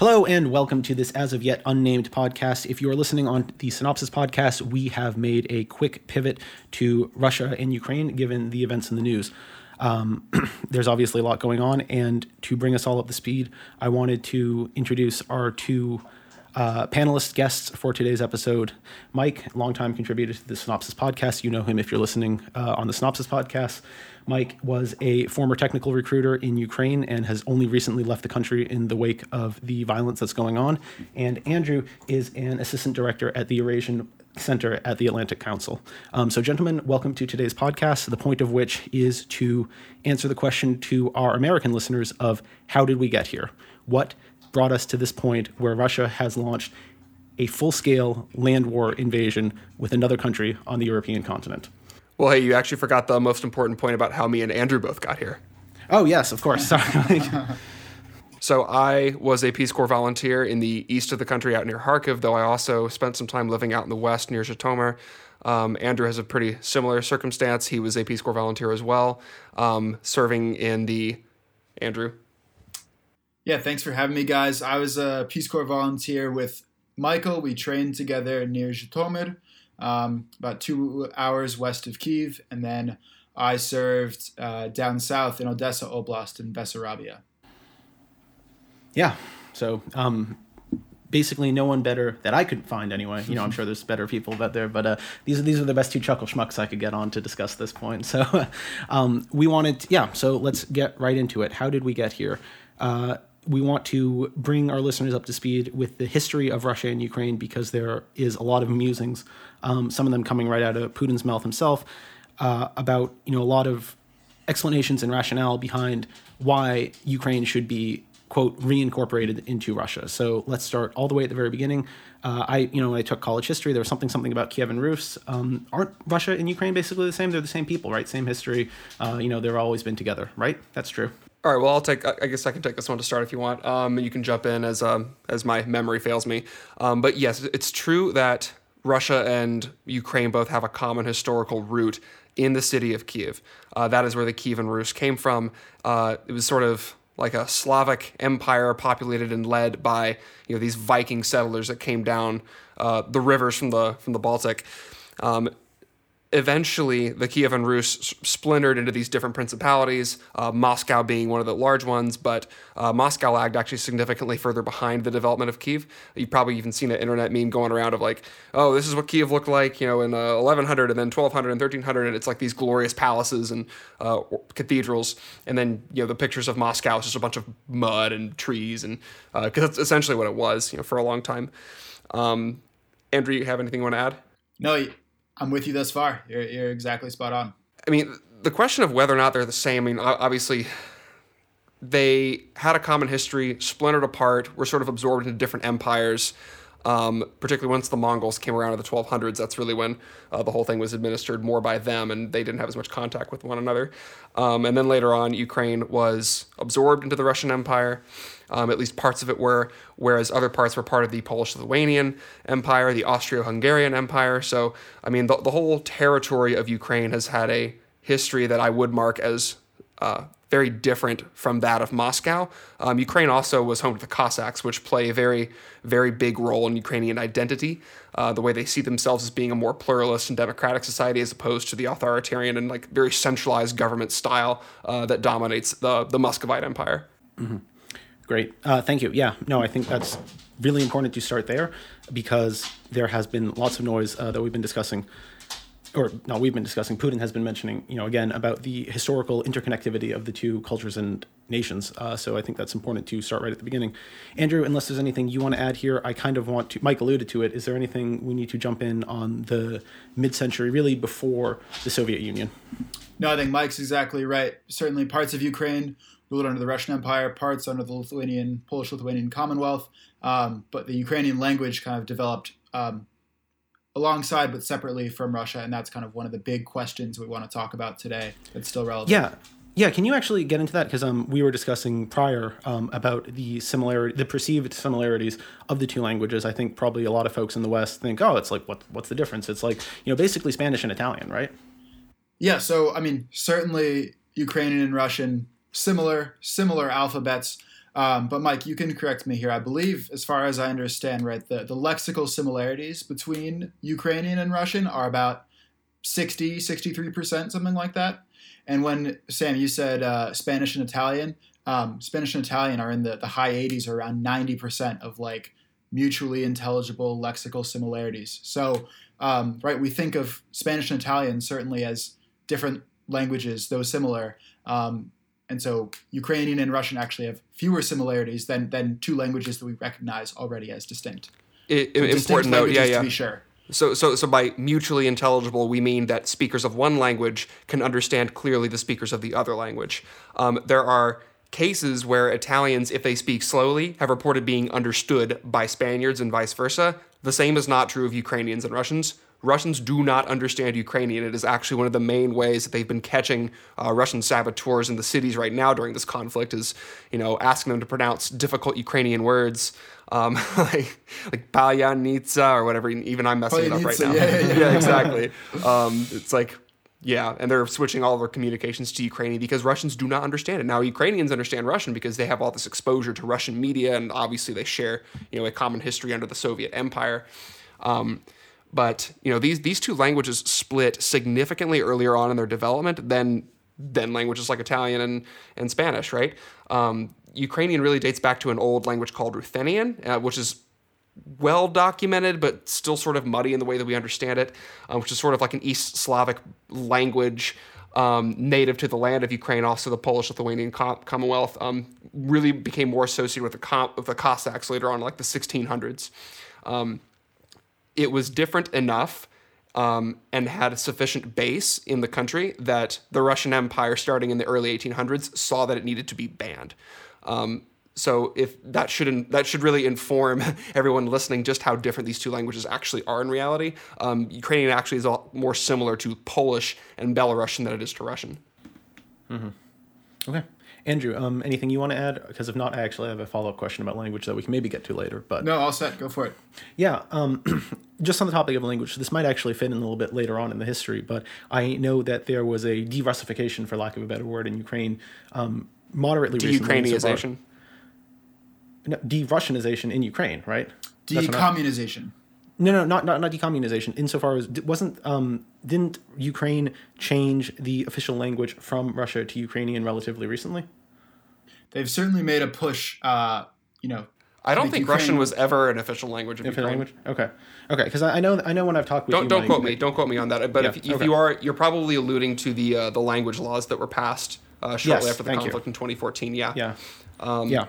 Hello and welcome to this as of yet unnamed podcast. If you are listening on the Synopsis podcast, we have made a quick pivot to Russia and Ukraine given the events in the news. Um, there's obviously a lot going on, and to bring us all up to speed, I wanted to introduce our two uh, panelist guests for today's episode. Mike, longtime contributor to the Synopsis podcast. You know him if you're listening uh, on the Synopsis podcast. Mike was a former technical recruiter in Ukraine and has only recently left the country in the wake of the violence that's going on. And Andrew is an assistant director at the Eurasian Center at the Atlantic Council. Um, so, gentlemen, welcome to today's podcast. The point of which is to answer the question to our American listeners of how did we get here? What brought us to this point where Russia has launched a full scale land war invasion with another country on the European continent? Well, hey, you actually forgot the most important point about how me and Andrew both got here. Oh, yes, of course. Sorry. so I was a Peace Corps volunteer in the east of the country out near Kharkiv, though I also spent some time living out in the west near Zhytomyr. Um, Andrew has a pretty similar circumstance. He was a Peace Corps volunteer as well, um, serving in the Andrew. Yeah, thanks for having me, guys. I was a Peace Corps volunteer with Michael. We trained together near Zhytomyr um, about two hours west of Kiev, and then I served uh, down south in Odessa Oblast in Bessarabia. Yeah, so um, basically no one better that I could find anyway. You know, I'm sure there's better people out there, but uh, these are these are the best two chuckle schmucks I could get on to discuss this point. So um, we wanted, yeah. So let's get right into it. How did we get here? Uh, we want to bring our listeners up to speed with the history of Russia and Ukraine because there is a lot of musings, um, some of them coming right out of Putin's mouth himself, uh, about you know a lot of explanations and rationale behind why Ukraine should be quote reincorporated into Russia. So let's start all the way at the very beginning. Uh, I you know when I took college history. There was something something about Kiev and Rus. Um, aren't Russia and Ukraine basically the same? They're the same people, right? Same history. Uh, you know they've always been together, right? That's true. All right. Well, I'll take. I guess I can take this one to start if you want. Um, you can jump in as um, as my memory fails me. Um, but yes, it's true that Russia and Ukraine both have a common historical root in the city of Kiev. Uh, that is where the Kievan Rus came from. Uh, it was sort of like a Slavic empire populated and led by you know these Viking settlers that came down uh, the rivers from the from the Baltic. Um, eventually the Kievan Rus splintered into these different principalities, uh, Moscow being one of the large ones, but uh, Moscow lagged actually significantly further behind the development of Kiev. You've probably even seen an internet meme going around of like, oh, this is what Kiev looked like, you know, in uh, 1100 and then 1200 and 1300, and it's like these glorious palaces and uh, cathedrals, and then you know the pictures of Moscow is just a bunch of mud and trees, and because uh, that's essentially what it was, you know, for a long time. Um, Andrew, you have anything you want to add? No, I'm with you thus far. You're, you're exactly spot on. I mean, the question of whether or not they're the same, I mean, obviously, they had a common history, splintered apart, were sort of absorbed into different empires. Um, particularly once the Mongols came around in the 1200s, that's really when uh, the whole thing was administered more by them, and they didn't have as much contact with one another. Um, and then later on, Ukraine was absorbed into the Russian Empire. Um, at least parts of it were, whereas other parts were part of the Polish Lithuanian Empire, the Austro Hungarian Empire. So, I mean, the, the whole territory of Ukraine has had a history that I would mark as uh, very different from that of Moscow. Um, Ukraine also was home to the Cossacks, which play a very, very big role in Ukrainian identity. Uh, the way they see themselves as being a more pluralist and democratic society, as opposed to the authoritarian and like very centralized government style uh, that dominates the the Muscovite Empire. Mm-hmm. Great, uh, thank you. Yeah, no, I think that's really important to start there because there has been lots of noise uh, that we've been discussing or no, we've been discussing, Putin has been mentioning, you know, again, about the historical interconnectivity of the two cultures and nations. Uh, so I think that's important to start right at the beginning. Andrew, unless there's anything you want to add here, I kind of want to, Mike alluded to it. Is there anything we need to jump in on the mid century, really before the Soviet Union? No, I think Mike's exactly right. Certainly parts of Ukraine ruled under the Russian Empire, parts under the Lithuanian, Polish Lithuanian Commonwealth. Um, but the Ukrainian language kind of developed um, alongside but separately from Russia, and that's kind of one of the big questions we want to talk about today. That's still relevant. Yeah. Yeah, can you actually get into that? Because um, we were discussing prior um, about the similarity, the perceived similarities of the two languages. I think probably a lot of folks in the West think, oh, it's like what what's the difference? It's like you know basically Spanish and Italian, right? Yeah. So I mean, certainly Ukrainian and Russian similar similar alphabets. Um, but Mike, you can correct me here. I believe, as far as I understand, right, the, the lexical similarities between Ukrainian and Russian are about 60, 63%, something like that. And when, Sam, you said uh, Spanish and Italian, um, Spanish and Italian are in the, the high 80s, or around 90% of like mutually intelligible lexical similarities. So, um, right, we think of Spanish and Italian certainly as different languages, though similar. Um, and so Ukrainian and Russian actually have fewer similarities than, than two languages that we recognize already as distinct. It, so important note, yeah, yeah. To be sure. So, so, so by mutually intelligible, we mean that speakers of one language can understand clearly the speakers of the other language. Um, there are cases where Italians, if they speak slowly, have reported being understood by Spaniards and vice versa. The same is not true of Ukrainians and Russians. Russians do not understand Ukrainian. It is actually one of the main ways that they've been catching uh, Russian saboteurs in the cities right now during this conflict. Is you know asking them to pronounce difficult Ukrainian words, um, like like Palyanitsa or whatever. Even I'm messing it up right now. Yeah, yeah, yeah. exactly. Um, it's like yeah, and they're switching all of their communications to Ukrainian because Russians do not understand it. Now Ukrainians understand Russian because they have all this exposure to Russian media, and obviously they share you know a common history under the Soviet Empire. Um, but you know these these two languages split significantly earlier on in their development than than languages like Italian and and Spanish, right? Um, Ukrainian really dates back to an old language called Ruthenian, uh, which is well documented, but still sort of muddy in the way that we understand it, uh, which is sort of like an East Slavic language um, native to the land of Ukraine, also the Polish Lithuanian Commonwealth, um, really became more associated with the, Com- with the Cossacks later on, like the 1600s. Um, it was different enough um, and had a sufficient base in the country that the Russian Empire, starting in the early 1800s, saw that it needed to be banned. Um, so if that should that should really inform everyone listening just how different these two languages actually are in reality. Um, Ukrainian actually is more similar to Polish and Belarusian than it is to Russian. Mm-hmm. Okay. Andrew, um, anything you want to add? Because if not, I actually have a follow up question about language that we can maybe get to later. But no, all set. Go for it. Yeah, um, just on the topic of language, this might actually fit in a little bit later on in the history. But I know that there was a de-Russification, for lack of a better word, in Ukraine um, moderately de-Ukrainianization. No, de-Russianization in Ukraine, right? Decommunization. No, no, not not not decommunization. Insofar as wasn't um, didn't Ukraine change the official language from Russia to Ukrainian relatively recently? They've certainly made a push. Uh, you know, I don't think Ukraine Russian was ever an official language of official Ukraine. language. Okay, okay, because I, I, know I know when I've talked with don't you, don't quote me, don't quote me on that. But yeah, if, if okay. you are, you're probably alluding to the uh, the language laws that were passed uh, shortly yes, after the conflict you. in 2014. Yeah, yeah, um, yeah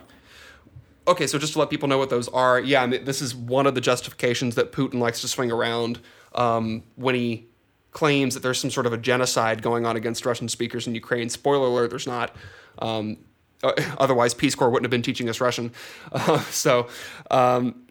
okay, so just to let people know what those are, yeah, this is one of the justifications that Putin likes to swing around um, when he claims that there's some sort of a genocide going on against Russian speakers in Ukraine. Spoiler alert: there's not. Um, otherwise, Peace Corps wouldn't have been teaching us Russian. Uh, so, um,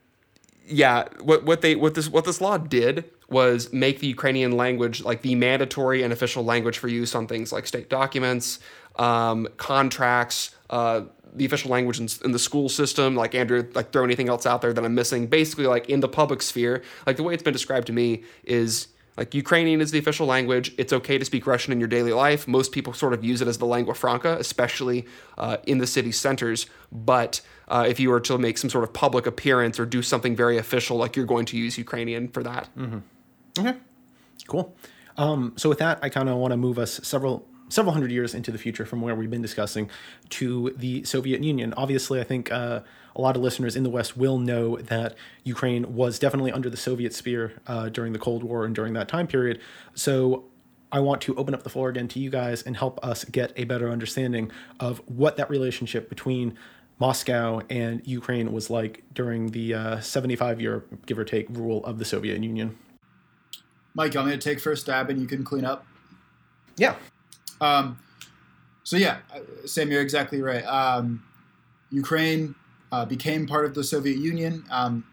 yeah, what what they what this what this law did was make the Ukrainian language like the mandatory and official language for use on things like state documents, um, contracts, uh, the official language in, in, the school system. Like Andrew, like throw anything else out there that I'm missing. Basically, like in the public sphere, like the way it's been described to me is like Ukrainian is the official language. It's okay to speak Russian in your daily life. Most people sort of use it as the lingua franca, especially uh, in the city centers. But uh, if you were to make some sort of public appearance or do something very official, like you're going to use Ukrainian for that. Mm-hmm. Okay, cool. Um, so with that, I kind of want to move us several several hundred years into the future from where we've been discussing to the Soviet Union. Obviously, I think uh, a lot of listeners in the West will know that Ukraine was definitely under the Soviet sphere uh, during the Cold War and during that time period. So I want to open up the floor again to you guys and help us get a better understanding of what that relationship between Moscow and Ukraine was like during the uh, 75 year, give or take, rule of the Soviet Union. Mike, want me to take first stab and you can clean up? Yeah. Um, so yeah, uh, Sam, you're exactly right. Um, Ukraine uh, became part of the Soviet Union um,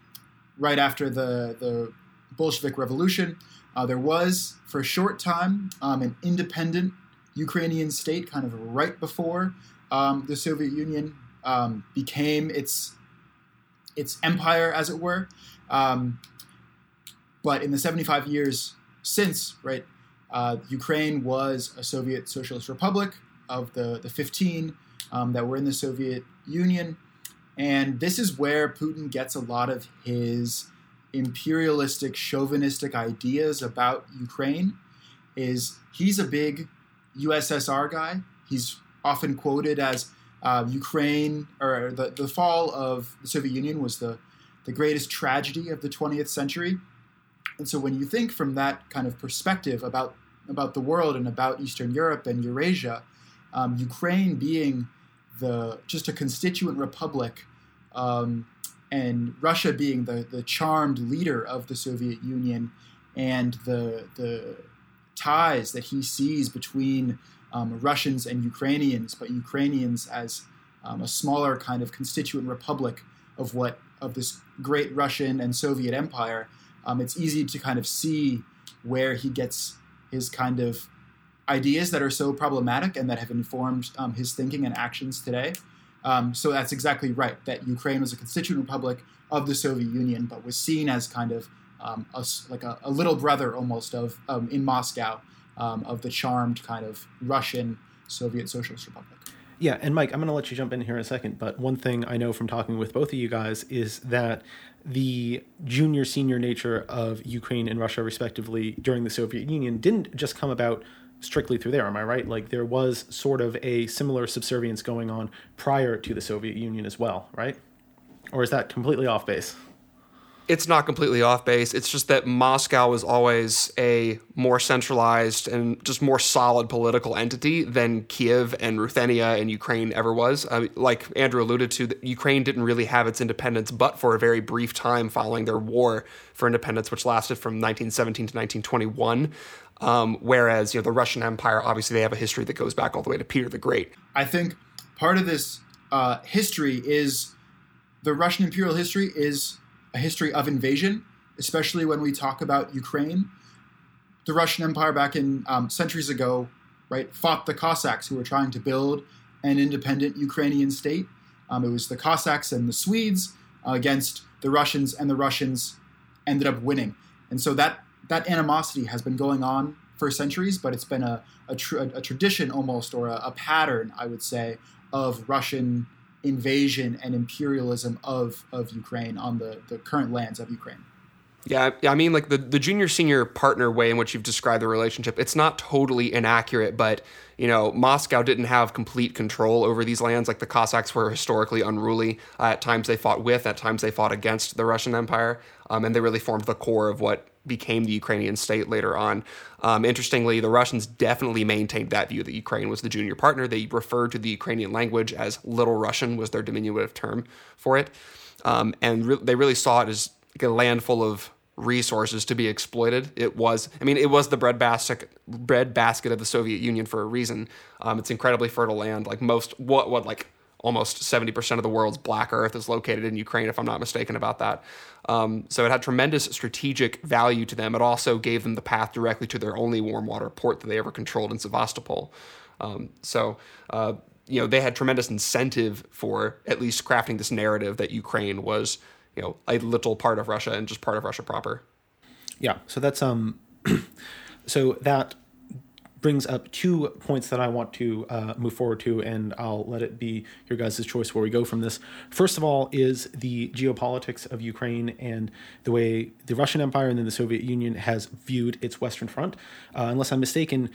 right after the the Bolshevik Revolution. Uh, there was, for a short time, um, an independent Ukrainian state, kind of right before um, the Soviet Union um, became its its empire, as it were. But in the 75 years since, right, uh, Ukraine was a Soviet Socialist Republic of the, the 15 um, that were in the Soviet Union. And this is where Putin gets a lot of his imperialistic, chauvinistic ideas about Ukraine. Is he's a big USSR guy. He's often quoted as uh, Ukraine or the, the fall of the Soviet Union was the, the greatest tragedy of the 20th century. And so when you think from that kind of perspective about, about the world and about Eastern Europe and Eurasia, um, Ukraine being the just a constituent republic um, and Russia being the, the charmed leader of the Soviet Union and the, the ties that he sees between um, Russians and Ukrainians, but Ukrainians as um, a smaller kind of constituent republic of what of this great Russian and Soviet empire. Um, it's easy to kind of see where he gets his kind of ideas that are so problematic and that have informed um, his thinking and actions today. Um, so that's exactly right. That Ukraine was a constituent republic of the Soviet Union, but was seen as kind of um, a, like a, a, little brother almost of um, in Moscow um, of the charmed kind of Russian Soviet Socialist Republic. Yeah, and Mike, I'm going to let you jump in here in a second, but one thing I know from talking with both of you guys is that the junior senior nature of Ukraine and Russia, respectively, during the Soviet Union didn't just come about strictly through there. Am I right? Like there was sort of a similar subservience going on prior to the Soviet Union as well, right? Or is that completely off base? It's not completely off base. It's just that Moscow was always a more centralized and just more solid political entity than Kiev and Ruthenia and Ukraine ever was. Uh, like Andrew alluded to, Ukraine didn't really have its independence but for a very brief time following their war for independence, which lasted from 1917 to 1921. Um, whereas you know the Russian Empire, obviously, they have a history that goes back all the way to Peter the Great. I think part of this uh, history is the Russian imperial history is a history of invasion, especially when we talk about Ukraine. The Russian Empire back in um, centuries ago, right, fought the Cossacks who were trying to build an independent Ukrainian state. Um, it was the Cossacks and the Swedes uh, against the Russians, and the Russians ended up winning. And so that that animosity has been going on for centuries, but it's been a a, tr- a tradition almost, or a, a pattern, I would say, of Russian invasion and imperialism of, of Ukraine on the, the current lands of Ukraine. Yeah, I mean, like the, the junior senior partner way in which you've described the relationship, it's not totally inaccurate, but, you know, Moscow didn't have complete control over these lands. Like the Cossacks were historically unruly. Uh, at times they fought with, at times they fought against the Russian Empire. Um, and they really formed the core of what became the Ukrainian state later on. Um, interestingly, the Russians definitely maintained that view that Ukraine was the junior partner. They referred to the Ukrainian language as Little Russian was their diminutive term for it, um, and re- they really saw it as like a land full of resources to be exploited. It was, I mean, it was the bread basket, bread basket of the Soviet Union for a reason. Um, it's incredibly fertile land. Like most, what, what, like almost 70% of the world's black earth is located in Ukraine, if I'm not mistaken about that. Um, so it had tremendous strategic value to them. It also gave them the path directly to their only warm water port that they ever controlled in Sevastopol. Um, so, uh, you know, they had tremendous incentive for at least crafting this narrative that Ukraine was, you know, a little part of Russia and just part of Russia proper. Yeah. So that's um, so that brings up two points that I want to uh, move forward to, and I'll let it be your guys' choice where we go from this. First of all, is the geopolitics of Ukraine and the way the Russian Empire and then the Soviet Union has viewed its Western Front. Uh, unless I'm mistaken,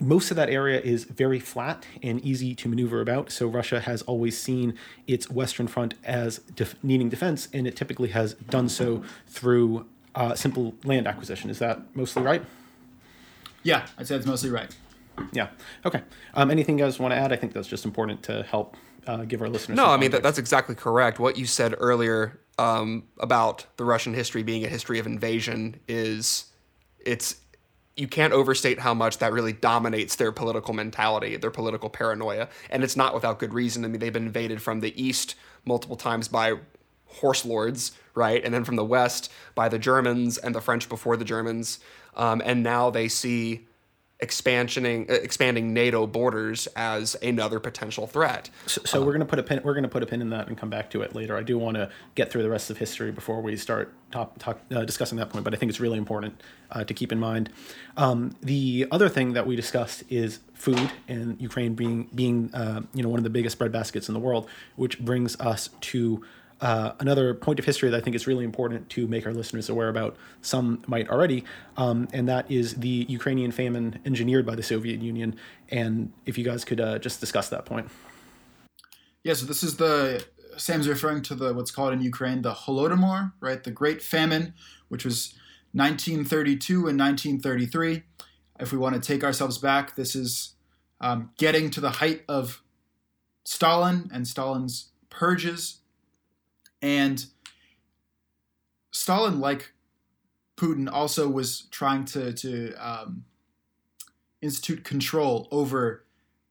most of that area is very flat and easy to maneuver about. So Russia has always seen its Western Front as def- needing defense, and it typically has done so through uh, simple land acquisition. Is that mostly right? Yeah, I'd say that's mostly right. Yeah. Okay. Um, anything you guys want to add? I think that's just important to help uh, give our listeners. No, I mean that, that's exactly correct. What you said earlier um, about the Russian history being a history of invasion is it's you can't overstate how much that really dominates their political mentality, their political paranoia, and it's not without good reason. I mean, they've been invaded from the east multiple times by horse lords, right, and then from the west by the Germans and the French before the Germans. Um, and now they see expansioning uh, expanding NATO borders as another potential threat. So, so we're gonna put a pin. We're gonna put a pin in that and come back to it later. I do want to get through the rest of history before we start talk, uh, discussing that point. But I think it's really important uh, to keep in mind. Um, the other thing that we discussed is food and Ukraine being being uh, you know one of the biggest bread baskets in the world, which brings us to uh, another point of history that I think is really important to make our listeners aware about. Some might already, um, and that is the Ukrainian famine engineered by the Soviet Union. And if you guys could uh, just discuss that point. Yeah, so this is the Sam's referring to the what's called in Ukraine the Holodomor, right? The Great Famine, which was 1932 and 1933. If we want to take ourselves back, this is um, getting to the height of Stalin and Stalin's purges and Stalin, like Putin, also was trying to, to um, institute control over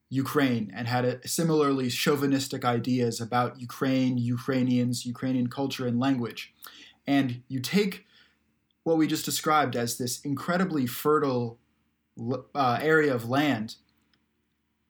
Ukraine and had a, similarly chauvinistic ideas about Ukraine, Ukrainians, Ukrainian culture and language. And you take what we just described as this incredibly fertile uh, area of land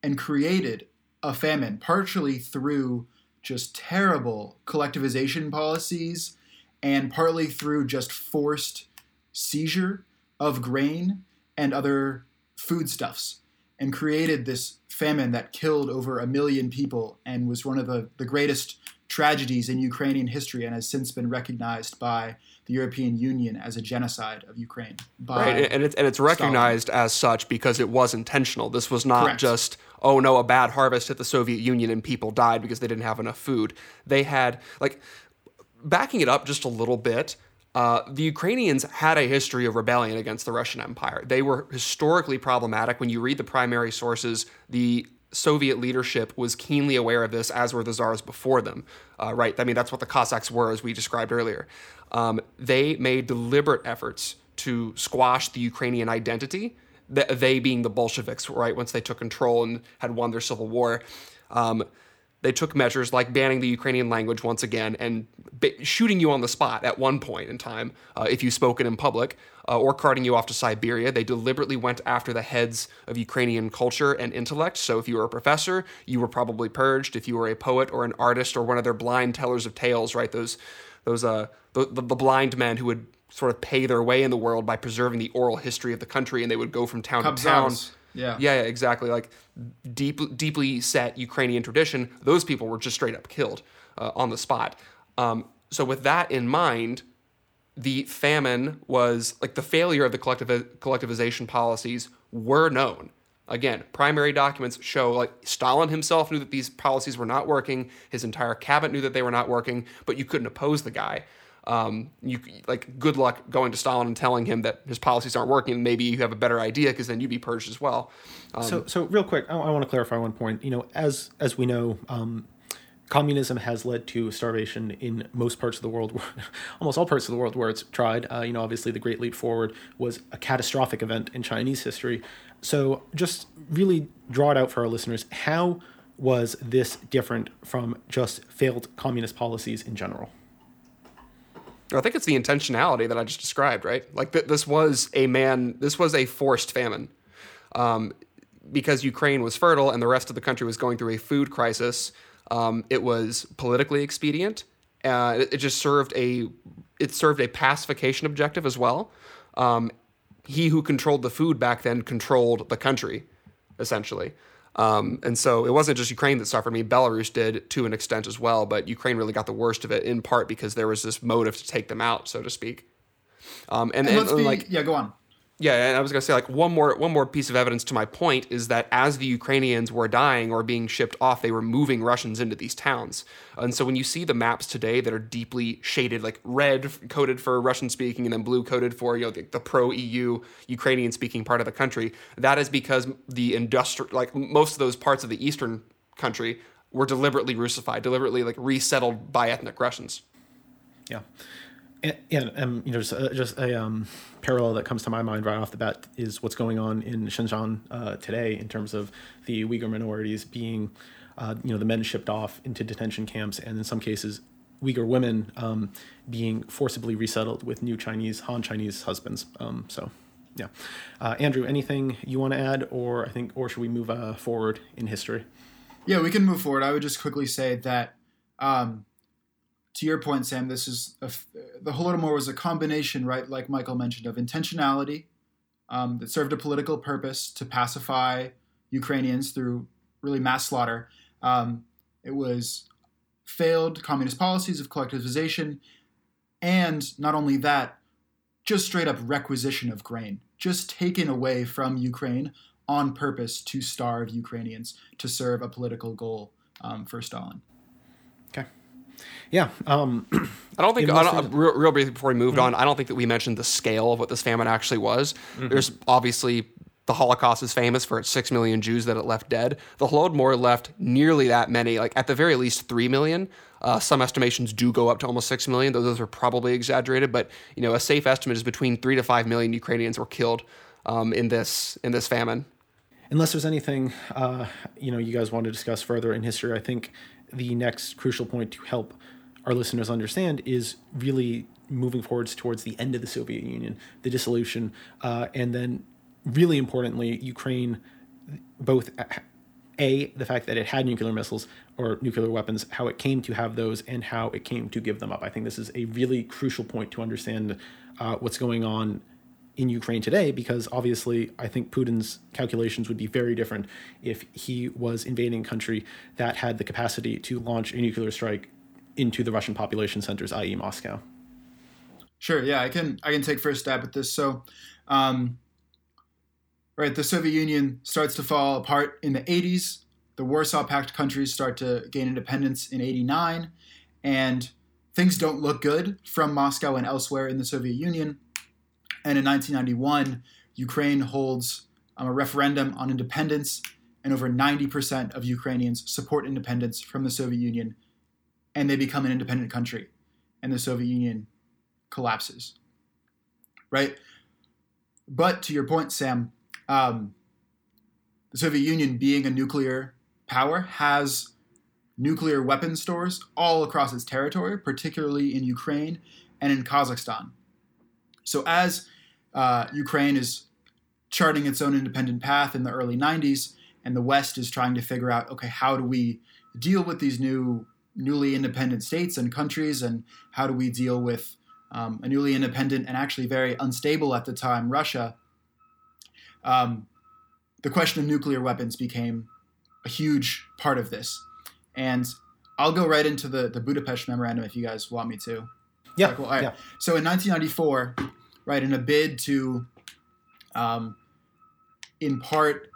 and created a famine, partially through just terrible collectivization policies and partly through just forced seizure of grain and other foodstuffs and created this famine that killed over a million people and was one of the, the greatest tragedies in Ukrainian history and has since been recognized by the European Union as a genocide of Ukraine. right, and it's, and it's recognized Stalin. as such because it was intentional. This was not Correct. just oh no, a bad harvest hit the Soviet Union and people died because they didn't have enough food. They had like backing it up just a little bit. Uh, the Ukrainians had a history of rebellion against the Russian Empire. They were historically problematic. When you read the primary sources, the Soviet leadership was keenly aware of this, as were the czars before them. Uh, right? I mean, that's what the Cossacks were, as we described earlier. Um, they made deliberate efforts to squash the Ukrainian identity they being the Bolsheviks, right? Once they took control and had won their civil war, um, they took measures like banning the Ukrainian language once again and ba- shooting you on the spot at one point in time uh, if you spoke it in public, uh, or carting you off to Siberia. They deliberately went after the heads of Ukrainian culture and intellect. So if you were a professor, you were probably purged. If you were a poet or an artist or one of their blind tellers of tales, right? Those those uh the, the blind men who would sort of pay their way in the world by preserving the oral history of the country, and they would go from town to town. Yeah. yeah, yeah, exactly. Like deep, deeply set Ukrainian tradition. Those people were just straight up killed uh, on the spot. Um, so with that in mind, the famine was like the failure of the collective collectivization policies were known. Again, primary documents show like Stalin himself knew that these policies were not working. His entire cabinet knew that they were not working, but you couldn't oppose the guy um, you like good luck going to Stalin and telling him that his policies aren't working. Maybe you have a better idea because then you'd be purged as well. Um, so, so real quick, I, I want to clarify one point. You know, as as we know, um, communism has led to starvation in most parts of the world, almost all parts of the world where it's tried. Uh, you know, obviously the Great Leap Forward was a catastrophic event in Chinese history. So, just really draw it out for our listeners. How was this different from just failed communist policies in general? I think it's the intentionality that I just described, right? Like th- this was a man, this was a forced famine. Um, because Ukraine was fertile and the rest of the country was going through a food crisis, um, it was politically expedient. Uh, it, it, just served a it served a pacification objective as well. Um, he who controlled the food back then controlled the country, essentially. Um, and so it wasn't just Ukraine that suffered. I mean, Belarus did to an extent as well, but Ukraine really got the worst of it in part because there was this motive to take them out, so to speak. Um, and, and, and, be, like, yeah, go on yeah, and I was gonna say like one more one more piece of evidence to my point is that as the Ukrainians were dying or being shipped off, they were moving Russians into these towns. And so when you see the maps today that are deeply shaded, like red coded for Russian speaking and then blue coded for you know the, the pro EU Ukrainian speaking part of the country, that is because the industrial like most of those parts of the eastern country were deliberately Russified, deliberately like resettled by ethnic Russians. Yeah and, and, you know, just, uh, just a um, parallel that comes to my mind right off the bat is what's going on in Xinjiang uh, today in terms of the Uyghur minorities being, uh, you know, the men shipped off into detention camps, and in some cases, Uyghur women um, being forcibly resettled with new Chinese Han Chinese husbands. Um, so, Yeah, uh, Andrew, anything you want to add, or I think, or should we move uh, forward in history? Yeah, we can move forward. I would just quickly say that, um, to your point, Sam, this is a, the Holodomor was a combination, right? Like Michael mentioned, of intentionality um, that served a political purpose to pacify Ukrainians through really mass slaughter. Um, it was failed communist policies of collectivization, and not only that, just straight up requisition of grain, just taken away from Ukraine on purpose to starve Ukrainians to serve a political goal um, for Stalin. Okay. Yeah. Um, I don't think, I don't, real, real, briefly before we moved mm-hmm. on, I don't think that we mentioned the scale of what this famine actually was. Mm-hmm. There's obviously the Holocaust is famous for its six million Jews that it left dead. The Holodomor left nearly that many, like at the very least three million. Uh, some estimations do go up to almost six million, though those are probably exaggerated. But you know, a safe estimate is between three to five million Ukrainians were killed um, in this in this famine. Unless there's anything uh, you know you guys want to discuss further in history, I think the next crucial point to help our listeners understand is really moving forwards towards the end of the Soviet Union, the dissolution, uh, and then really importantly, Ukraine both a the fact that it had nuclear missiles or nuclear weapons, how it came to have those, and how it came to give them up. I think this is a really crucial point to understand uh, what's going on in Ukraine today, because obviously I think Putin's calculations would be very different if he was invading a country that had the capacity to launch a nuclear strike into the Russian population centers, i.e., Moscow. Sure. Yeah, I can I can take first stab at this. So. Um, right, the Soviet Union starts to fall apart in the 80s. The Warsaw Pact countries start to gain independence in 89, and things don't look good from Moscow and elsewhere in the Soviet Union. And in 1991, Ukraine holds um, a referendum on independence, and over 90% of Ukrainians support independence from the Soviet Union, and they become an independent country, and the Soviet Union collapses. Right? But to your point, Sam, um, the Soviet Union, being a nuclear power, has nuclear weapon stores all across its territory, particularly in Ukraine and in Kazakhstan. So, as uh, Ukraine is charting its own independent path in the early 90s, and the West is trying to figure out, okay, how do we deal with these new, newly independent states and countries, and how do we deal with um, a newly independent and actually very unstable at the time Russia? um, the question of nuclear weapons became a huge part of this. And I'll go right into the, the Budapest Memorandum if you guys want me to. Yeah. Cool. yeah. So in 1994, right, in a bid to, um, in part,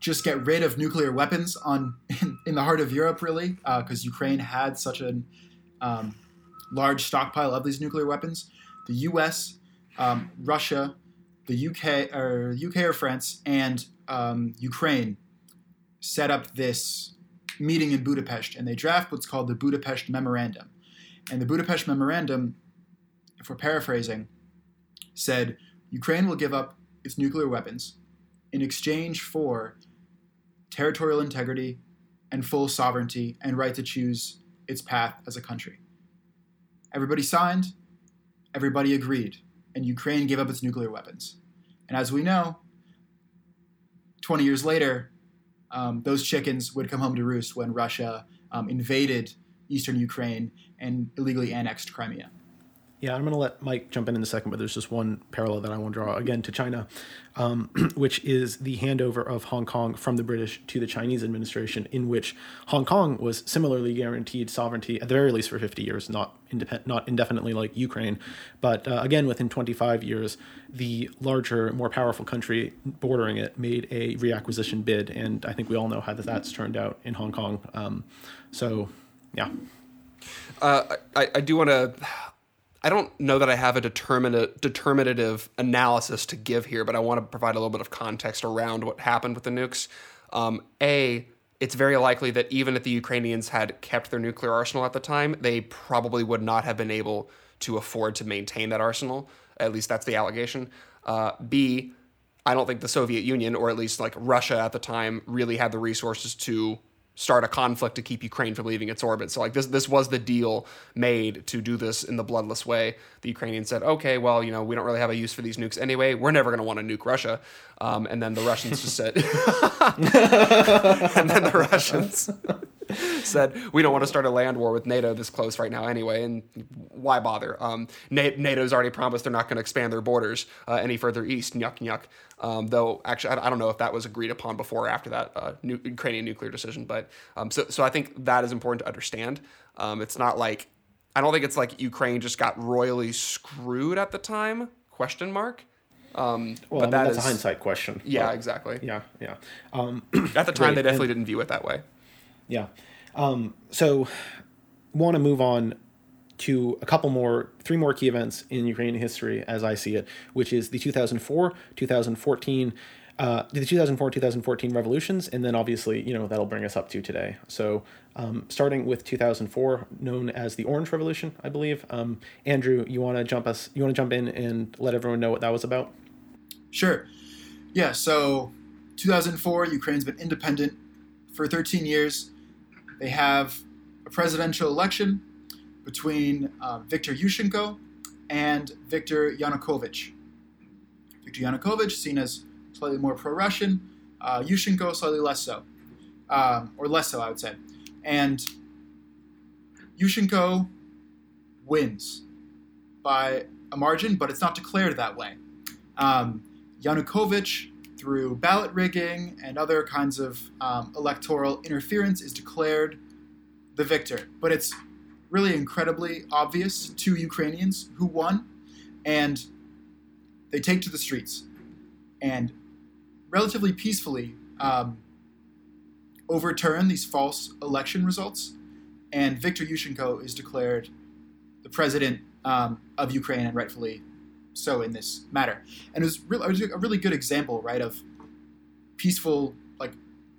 just get rid of nuclear weapons on in, the heart of Europe, really, because uh, Ukraine had such a um, large stockpile of these nuclear weapons. The U.S., um, Russia, the UK or UK or France and um, Ukraine set up this meeting in Budapest, and they draft what's called the Budapest Memorandum. And the Budapest Memorandum, if we're paraphrasing, said Ukraine will give up its nuclear weapons in exchange for territorial integrity and full sovereignty and right to choose its path as a country. Everybody signed, everybody agreed, and Ukraine gave up its nuclear weapons. And as we know, 20 years later, um, those chickens would come home to roost when Russia um, invaded eastern Ukraine and illegally annexed Crimea. Yeah, I'm going to let Mike jump in in a second, but there's just one parallel that I want to draw again to China, um, which is the handover of Hong Kong from the British to the Chinese administration, in which Hong Kong was similarly guaranteed sovereignty at the very least for 50 years, not independent, not indefinitely like Ukraine, but uh, again within 25 years, the larger, more powerful country bordering it made a reacquisition bid, and I think we all know how that that's turned out in Hong Kong. Um, so, yeah. Uh, I, I do want to I don't know that I have a determinative analysis to give here, but I want to provide a little bit of context around what happened with the nukes. Um, a, it's very likely that even if the Ukrainians had kept their nuclear arsenal at the time, they probably would not have been able to afford to maintain that arsenal. At least that's the allegation. Uh, B, I don't think the Soviet Union, or at least like Russia at the time, really had the resources to start a conflict to keep Ukraine from leaving its orbit. So like this this was the deal made to do this in the bloodless way. The Ukrainians said, okay, well, you know, we don't really have a use for these nukes anyway. We're never going to want to nuke Russia. Um, and then the Russians just said, and then the Russians said, we don't want to start a land war with NATO this close right now anyway, and why bother? Um, NATO's already promised they're not going to expand their borders uh, any further east. Yuck, yuck. Um, though actually, I, I, don't know if that was agreed upon before or after that uh, nu- Ukrainian nuclear decision. But um, so, so I think that is important to understand. Um, it's not like I don't think it's like Ukraine just got royally screwed at the time. Question mark. Um, well, but I mean, that that's is, a hindsight question. Yeah, exactly. Yeah, yeah. Um, at the time, great. they definitely and, didn't view it that way. Yeah. Um, so, want to move on to a couple more, three more key events in Ukrainian history as I see it, which is the 2004, 2014, uh, the 2004, 2014 revolutions, and then obviously, you know, that'll bring us up to today. So, um, starting with 2004, known as the Orange Revolution, I believe. Um, Andrew, you want to jump us? You want to jump in and let everyone know what that was about? Sure. Yeah. So, 2004, Ukraine's been independent for 13 years. They have a presidential election between uh, Viktor Yushchenko and Viktor Yanukovych. Viktor Yanukovych, seen as slightly more pro-Russian, uh, Yushchenko slightly less so, um, or less so, I would say. And Yushchenko wins by a margin, but it's not declared that way. Um, Yanukovych, through ballot rigging and other kinds of um, electoral interference, is declared the victor. But it's really incredibly obvious to Ukrainians who won, and they take to the streets and relatively peacefully um, overturn these false election results, and Viktor Yushchenko is declared the president um, of Ukraine, and rightfully so in this matter. And it was, re- it was a really good example, right, of peaceful like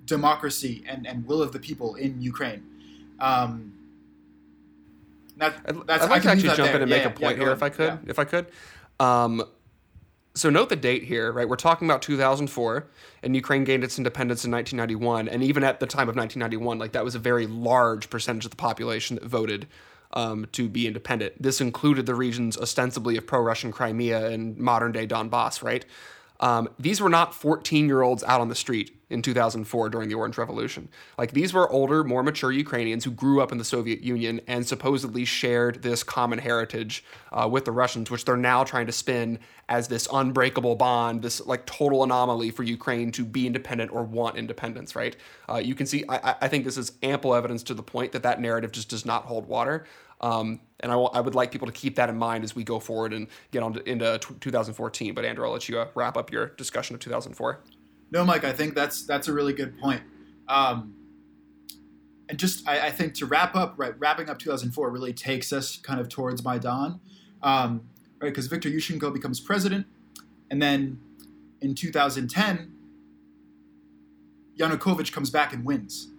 democracy and, and will of the people in Ukraine. Um, that, I'd, I'd like to actually jump there. in and yeah, make a point yeah, here, if I could. If I could. Um, so note the date here, right? We're talking about 2004, and Ukraine gained its independence in 1991. And even at the time of 1991, like that was a very large percentage of the population that voted um, to be independent. This included the regions ostensibly of pro-Russian Crimea and modern-day Donbass, right? Um, these were not 14 year olds out on the street in 2004 during the Orange Revolution. Like these were older, more mature Ukrainians who grew up in the Soviet Union and supposedly shared this common heritage uh, with the Russians, which they're now trying to spin as this unbreakable bond, this like total anomaly for Ukraine to be independent or want independence. Right? Uh, you can see. I, I think this is ample evidence to the point that that narrative just does not hold water. Um, and I, would like people to keep that in mind as we go forward and get on to, into t- 2014. But Andrew, I'll let you uh, wrap up your discussion of 2004. No, Mike, I think that's that's a really good point. Um, and just I, I, think to wrap up, right, wrapping up 2004 really takes us kind of towards Maidan, um, right? Because Viktor Yushchenko becomes president, and then in 2010, Yanukovych comes back and wins,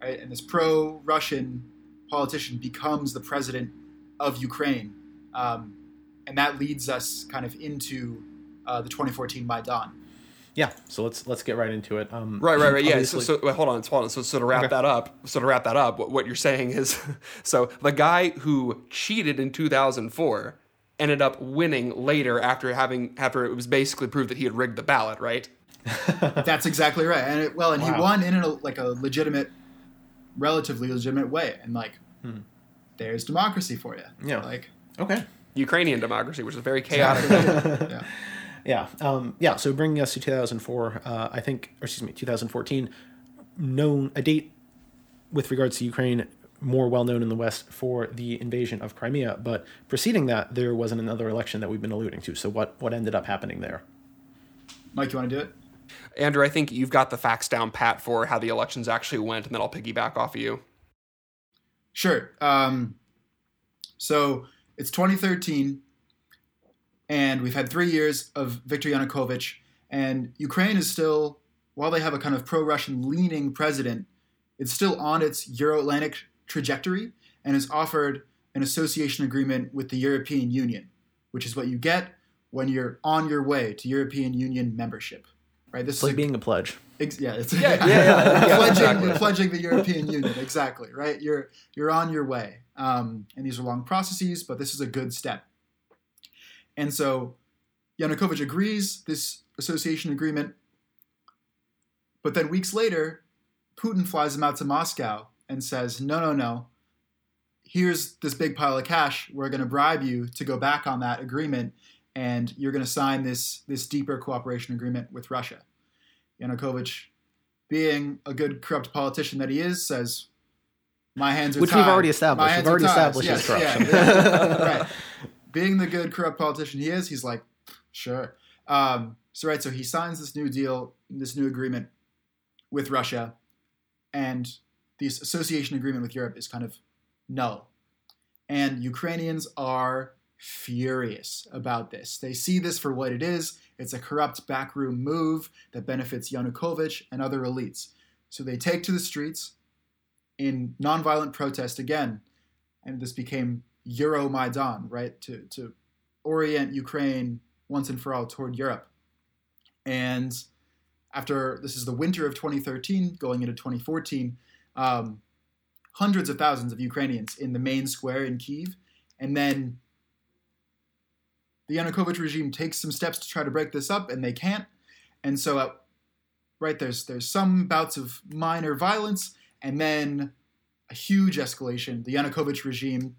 right? And this pro-Russian politician becomes the president of Ukraine. Um, and that leads us kind of into uh, the 2014 Maidan. Yeah, so let's let's get right into it. Um, right, right, right. Yeah. So, so wait, hold on, hold on. So, so to wrap okay. that up, so to wrap that up, what, what you're saying is, so the guy who cheated in 2004 ended up winning later after having after it was basically proved that he had rigged the ballot, right? That's exactly right. And it, well, and wow. he won in a, like a legitimate, relatively legitimate way, and like hmm. there's democracy for you. Yeah. Like okay. Ukrainian democracy, which is very chaotic. yeah. Yeah, um, yeah. So bringing us to 2004, uh, I think, or excuse me, 2014, known a date with regards to Ukraine more well known in the West for the invasion of Crimea. But preceding that, there wasn't another election that we've been alluding to. So what what ended up happening there? Mike, you want to do it? Andrew, I think you've got the facts down pat for how the elections actually went, and then I'll piggyback off of you. Sure. Um, so it's 2013 and we've had three years of Viktor Yanukovych, and Ukraine is still, while they have a kind of pro-Russian leaning president, it's still on its Euro-Atlantic trajectory and has offered an association agreement with the European Union, which is what you get when you're on your way to European Union membership. right? This It's is like a- being a pledge. Ex- yeah, it's Yeah, yeah, yeah, yeah, pledging, exactly. pledging the European Union. Exactly, right? You're you're on your way, um, and these are long processes, but this is a good step. And so, Yanukovych agrees this association agreement, but then weeks later, Putin flies him out to Moscow and says, "No, no, no. Here's this big pile of cash. We're going to bribe you to go back on that agreement, and you're going to sign this this deeper cooperation agreement with Russia." Yanukovych, being a good corrupt politician that he is, says, "My hands are Which tied. we've already established. We've already are tied." established Yes, his yeah, corruption. yeah. right. Being the good corrupt politician he is, he's like, sure. Um, so right, so he signs this new deal, this new agreement with Russia, and this association agreement with Europe is kind of null. And Ukrainians are furious about this. They see this for what it is. It's a corrupt backroom move that benefits Yanukovych and other elites. So they take to the streets in nonviolent protest again. And this became Euromaidan, right? To, to orient Ukraine once and for all toward Europe. And after this is the winter of 2013 going into 2014, um, hundreds of thousands of Ukrainians in the main square in Kiev. And then the Yanukovych regime takes some steps to try to break this up, and they can't. And so, uh, right there's there's some bouts of minor violence, and then a huge escalation. The Yanukovych regime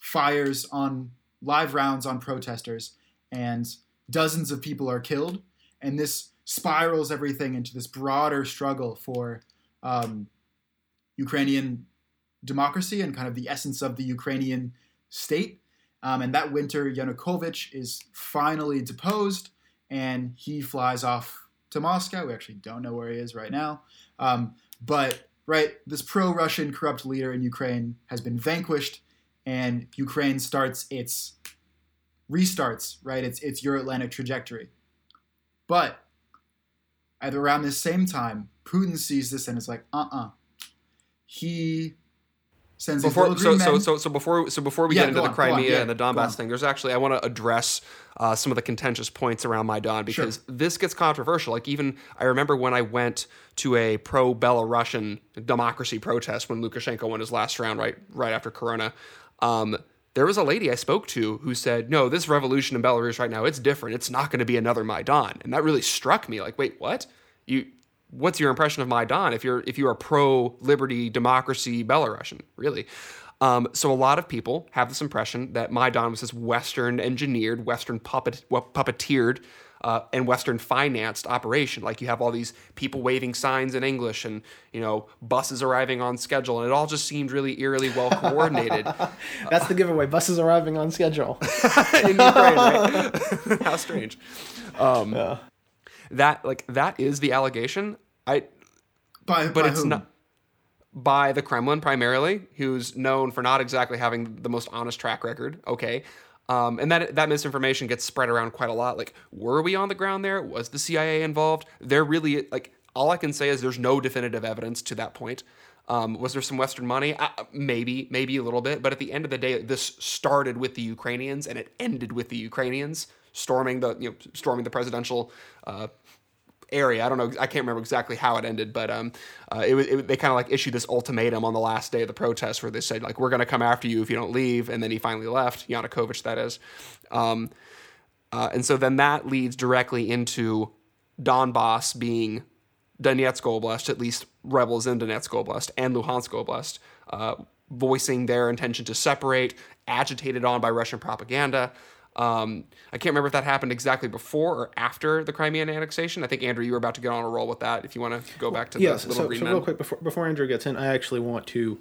fires on live rounds on protesters, and dozens of people are killed. And this spirals everything into this broader struggle for um, Ukrainian democracy and kind of the essence of the Ukrainian state. Um, and that winter, Yanukovych is finally deposed, and he flies off to Moscow. We actually don't know where he is right now, um, but right, this pro-Russian corrupt leader in Ukraine has been vanquished, and Ukraine starts its restarts right its its Euro-Atlantic trajectory. But at around this same time, Putin sees this and is like, uh-uh. He Before, so, so so so before so before we Yeah, get into the on, go on, Crimea yeah, and the Donbass thing, there's actually I want to address uh, some of the contentious points around Maidan because this gets controversial. Like even I remember when I went to a pro Belarusian democracy protest when Lukashenko won his last round right right after Corona. Um, there was a lady I spoke to who said, "No, this revolution in Belarus right now, it's different. It's not going to be another Maidan." And that really struck me. Like, wait, what? You what's your impression of Maidan if you're if you are pro liberty democracy Belarusian really um, so a lot of people have this impression that Maidan was this Western engineered, Western puppet, well, puppeteered, uh, and Western financed operation. Like you have all these people waving signs in English, and you know buses arriving on schedule, and it all just seemed really eerily well coordinated That's the giveaway. Buses arriving on schedule. in Ukraine. Right? How strange. Um, Yeah. That like that is the allegation. I by, but by it's whom? not by the Kremlin primarily, who's known for not exactly having the most honest track record. Okay. Um, and that that misinformation gets spread around quite a lot. Like, were we on the ground there? Was the CIA involved? They're really like all I can say is there's no definitive evidence to that point. Um, was there some Western money? Uh, maybe, maybe a little bit. But at the end of the day, this started with the Ukrainians and it ended with the Ukrainians storming the you know storming the presidential uh, area. I don't know. I can't remember exactly how it ended, but um, uh, it was it, they kind of like issued this ultimatum on the last day of the protest where they said like we're going to come after you if you don't leave, and then he finally left. Yanukovych, that is. Um, uh, and so then that leads directly into Donbass being Donetsk Oblast, at least rebels in Donetsk Oblast and Luhansk Oblast, uh, voicing their intention to separate, agitated on by Russian propaganda. Um, I can't remember if that happened exactly before or after the Crimean annexation. I think Andrew, you were about to get on a roll with that. If you want to go back to Yes. So, so real quick before before Andrew gets in, I actually want to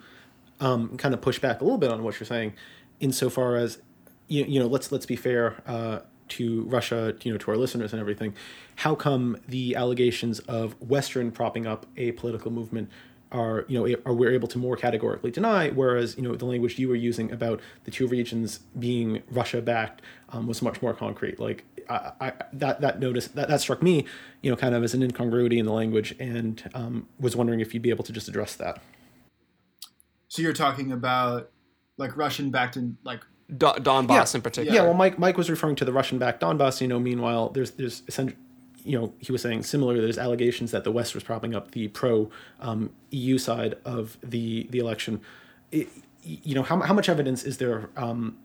um, kind of push back a little bit on what you're saying, insofar as you, you know let's let's be fair uh, to Russia, you know, to our listeners and everything. How come the allegations of Western propping up a political movement are you know are we're able to more categorically deny, whereas you know the language you were using about the two regions being Russia backed um, was much more concrete. Like I, I, that that notice that, that struck me, you know, kind of as an incongruity in the language, and um, was wondering if you'd be able to just address that. So you're talking about like Russian backed and like Do- Donbass in particular. Yeah, well, Mike Mike was referring to the Russian backed Donbass. You know, meanwhile, there's there's essentially, you know, he was saying similarly, there's allegations that the West was propping up the pro um, EU side of the the election. It, you know, how, how much evidence is there um,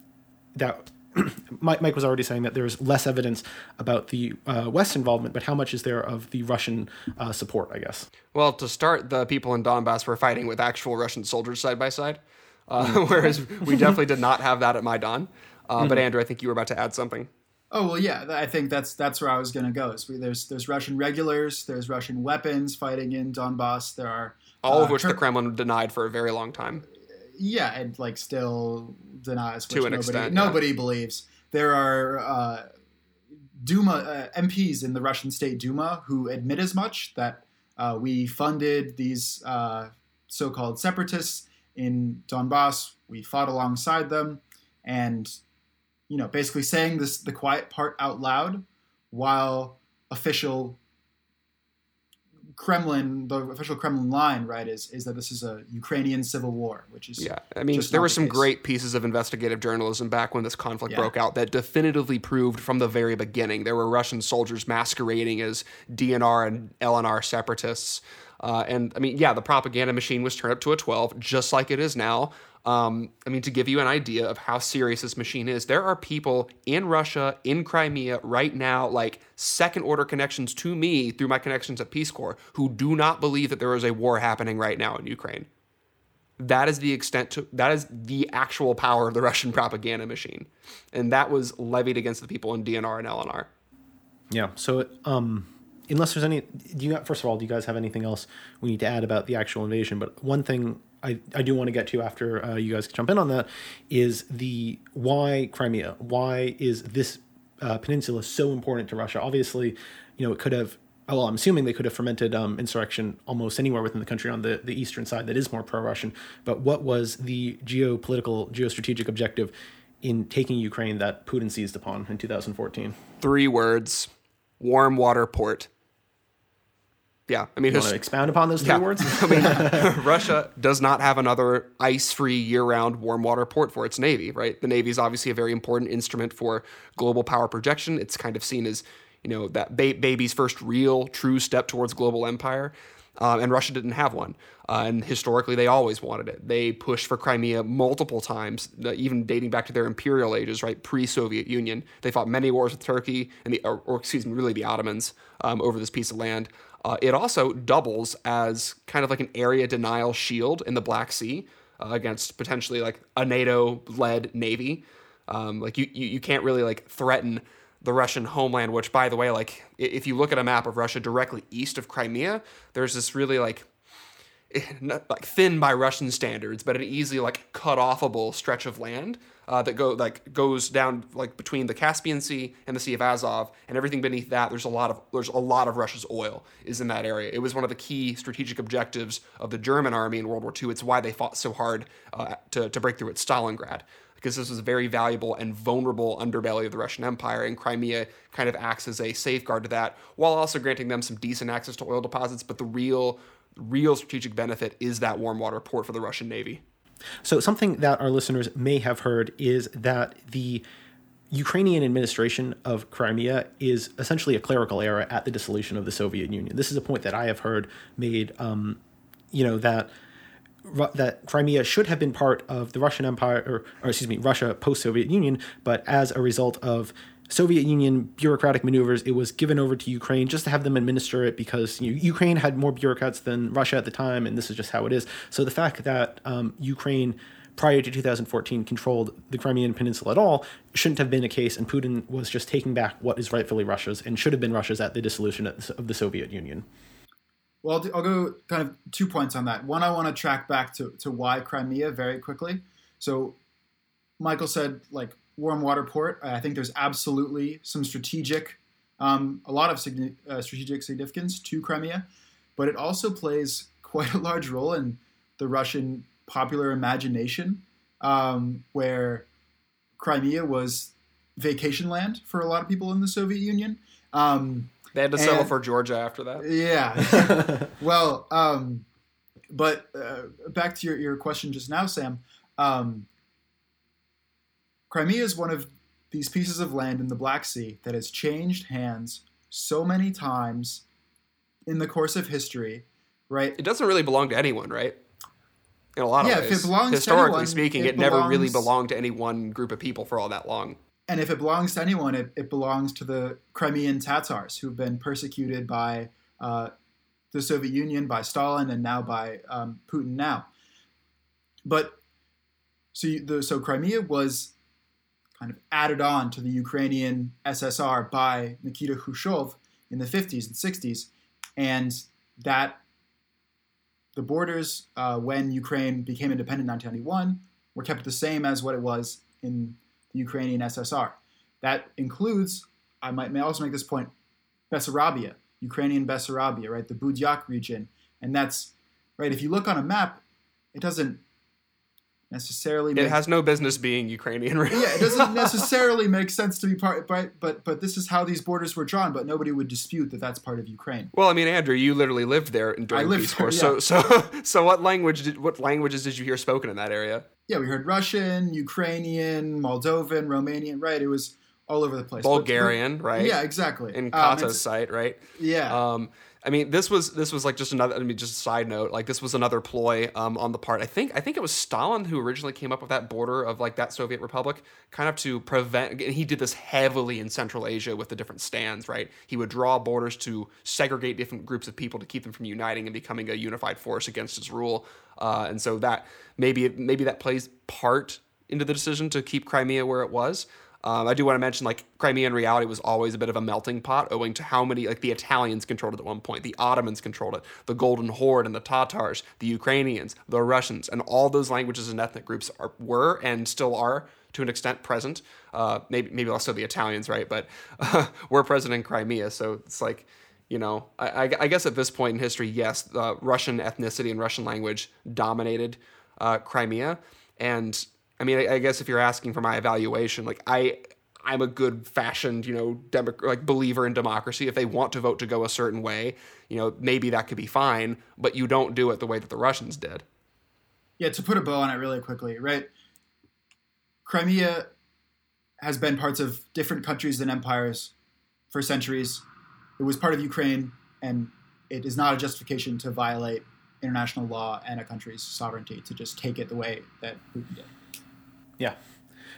that Mike, Mike was already saying that there's less evidence about the uh, West involvement, but how much is there of the Russian uh, support, I guess? Well, to start, the people in Donbass were fighting with actual Russian soldiers side by side, uh, whereas we definitely did not have that at Maidan. Uh, mm-hmm. But Andrew, I think you were about to add something. Oh well, yeah. I think that's that's where I was going to go. Is we, there's there's Russian regulars, there's Russian weapons fighting in Donbass. There are all of uh, which the Kremlin denied for a very long time. Yeah, and like still denies to an nobody, extent. Nobody yeah. believes. There are uh, Duma uh, MPs in the Russian State Duma who admit as much that uh, we funded these uh, so-called separatists in Donbass. We fought alongside them, and you know, basically saying this the quiet part out loud while official Kremlin, the official Kremlin line, right, is is that this is a Ukrainian civil war, which is yeah. I mean, there were some case. great pieces of investigative journalism back when this conflict yeah. broke out that definitively proved from the very beginning there were Russian soldiers masquerading as DNR and LNR separatists. Uh, and I mean, yeah, the propaganda machine was turned up to a 12, just like it is now. Um, I mean, to give you an idea of how serious this machine is, there are people in Russia, in Crimea right now, like second order connections to me through my connections at Peace Corps, who do not believe that there is a war happening right now in Ukraine. That is the extent to that is the actual power of the Russian propaganda machine, and that was levied against the people in DNR and LNR. Yeah. So, um, unless there's any, do you first of all, do you guys have anything else we need to add about the actual invasion? But one thing I, I do want to get to after uh, you guys jump in on that is the why Crimea? Why is this uh, peninsula so important to Russia? Obviously, you know, it could have. Well, I'm assuming they could have fermented um, insurrection almost anywhere within the country on the, the eastern side that is more pro-Russian. But what was the geopolitical, geostrategic objective in taking Ukraine that Putin seized upon in 2014? Three words: warm water port yeah, I mean, you want to expound upon those three yeah. words? I mean, Russia does not have another ice-free year-round warm water port for its navy, right? The navy is obviously a very important instrument for global power projection. It's kind of seen as, you know, that ba- baby's first real, true step towards global empire. Um, and Russia didn't have one. Uh, and historically, they always wanted it. They pushed for Crimea multiple times, uh, even dating back to their imperial ages, right, pre-Soviet Union. They fought many wars with Turkey and the, or, or excuse me, really the Ottomans um, over this piece of land. Uh, it also doubles as kind of like an area denial shield in the Black Sea uh, against potentially like a NATO-led navy. Um, like you, you, you can't really like threaten the Russian homeland. Which, by the way, like if you look at a map of Russia directly east of Crimea, there's this really like not like thin by Russian standards, but an easily like cut offable stretch of land uh, that go like goes down like between the Caspian Sea and the Sea of Azov, and everything beneath that. There's a lot of there's a lot of Russia's oil is in that area. It was one of the key strategic objectives of the German army in World War II. It's why they fought so hard uh, to to break through at Stalingrad because this was a very valuable and vulnerable underbelly of the Russian Empire, and Crimea kind of acts as a safeguard to that, while also granting them some decent access to oil deposits. But the real real strategic benefit is that warm water port for the Russian Navy. So, something that our listeners may have heard is that the Ukrainian administration of Crimea is essentially a clerical error at the dissolution of the Soviet Union. This is a point that I have heard made. Um, you know that that Crimea should have been part of the Russian Empire, or, or excuse me, Russia post Soviet Union, but as a result of Soviet Union bureaucratic maneuvers, it was given over to Ukraine just to have them administer it because you know, Ukraine had more bureaucrats than Russia at the time, and this is just how it is. So the fact that um, Ukraine prior to 2014 controlled the Crimean Peninsula at all shouldn't have been a case, and Putin was just taking back what is rightfully Russia's and should have been Russia's at the dissolution of the Soviet Union. Well, I'll go kind of two points on that. One, I want to track back to, to why Crimea very quickly. So, Michael said, like, warm water port. I think there's absolutely some strategic, um, a lot of signi- uh, strategic significance to Crimea, but it also plays quite a large role in the Russian popular imagination, um, where Crimea was vacation land for a lot of people in the Soviet Union. Um, they had to and, settle for Georgia after that. Yeah. well, um, but uh, back to your, your question just now, Sam. Um, Crimea is one of these pieces of land in the Black Sea that has changed hands so many times in the course of history, right? It doesn't really belong to anyone, right? In a lot Yeah, of if it belongs to Historically anyone, speaking, it it, never really belonged to any one group of people for all that long. And if it belongs to anyone, it, it belongs to the Crimean Tatars who've been persecuted by uh, the Soviet Union, by Stalin, and now by um, Putin now. But so you, the, so Crimea was kind of added on to the Ukrainian SSR by Nikita Khrushchev in the 50s and 60s, and that the borders uh, when Ukraine became independent in 1991 were kept the same as what it was in the Ukrainian SSR. That includes, I might may also make this point, Bessarabia, Ukrainian Bessarabia, right, the Budjak region, and that's right. If you look on a map, it doesn't necessarily. It make, has no business being Ukrainian. Really. yeah, it doesn't necessarily make sense to be part, but but but this is how these borders were drawn. But nobody would dispute that that's part of Ukraine. Well, I mean, Andrew, you literally lived there during I lived Peace Corps. So, so, so, what language did what languages did you hear spoken in that area? Yeah, we heard Russian, Ukrainian, Moldovan, Romanian. Right, it was all over the place. But- but- Bulgarian, right? Yeah, exactly. In Um, Kata's it's- site, right? yeah. Um, I mean, this was this was like just another. I mean, just a side note. Like this was another ploy um, on the part. I think I think it was Stalin who originally came up with that border of like that Soviet republic, kind of to prevent. And he did this heavily in Central Asia with the different stands. Right, he would draw borders to segregate different groups of people to keep them from uniting and becoming a unified force against his rule. Uh, and so that maybe maybe that plays part into the decision to keep Crimea where it was. Um, I do want to mention, like, Crimean reality was always a bit of a melting pot, owing to how many, like, the Italians controlled it at one point, the Ottomans controlled it, the Golden Horde and the Tatars, the Ukrainians, the Russians, and all those languages and ethnic groups are, were and still are, to an extent, present. Uh, maybe, maybe also the Italians, right? But uh, were present in Crimea, so it's like, you know, I, I, guess at this point in history, yes, uh, Russian ethnicity and Russian language dominated uh, Crimea, and I mean, I, I guess if you're asking for my evaluation, like I, I'm a good fashioned, you know, demo- like believer in democracy. If they want to vote to go a certain way, you know, maybe that could be fine, but you don't do it the way that the Russians did. Yeah, to put a bow on it really quickly, right? Crimea has been parts of different countries and empires for centuries. It was part of Ukraine, and it is not a justification to violate international law and a country's sovereignty to just take it the way that Putin did. Yeah.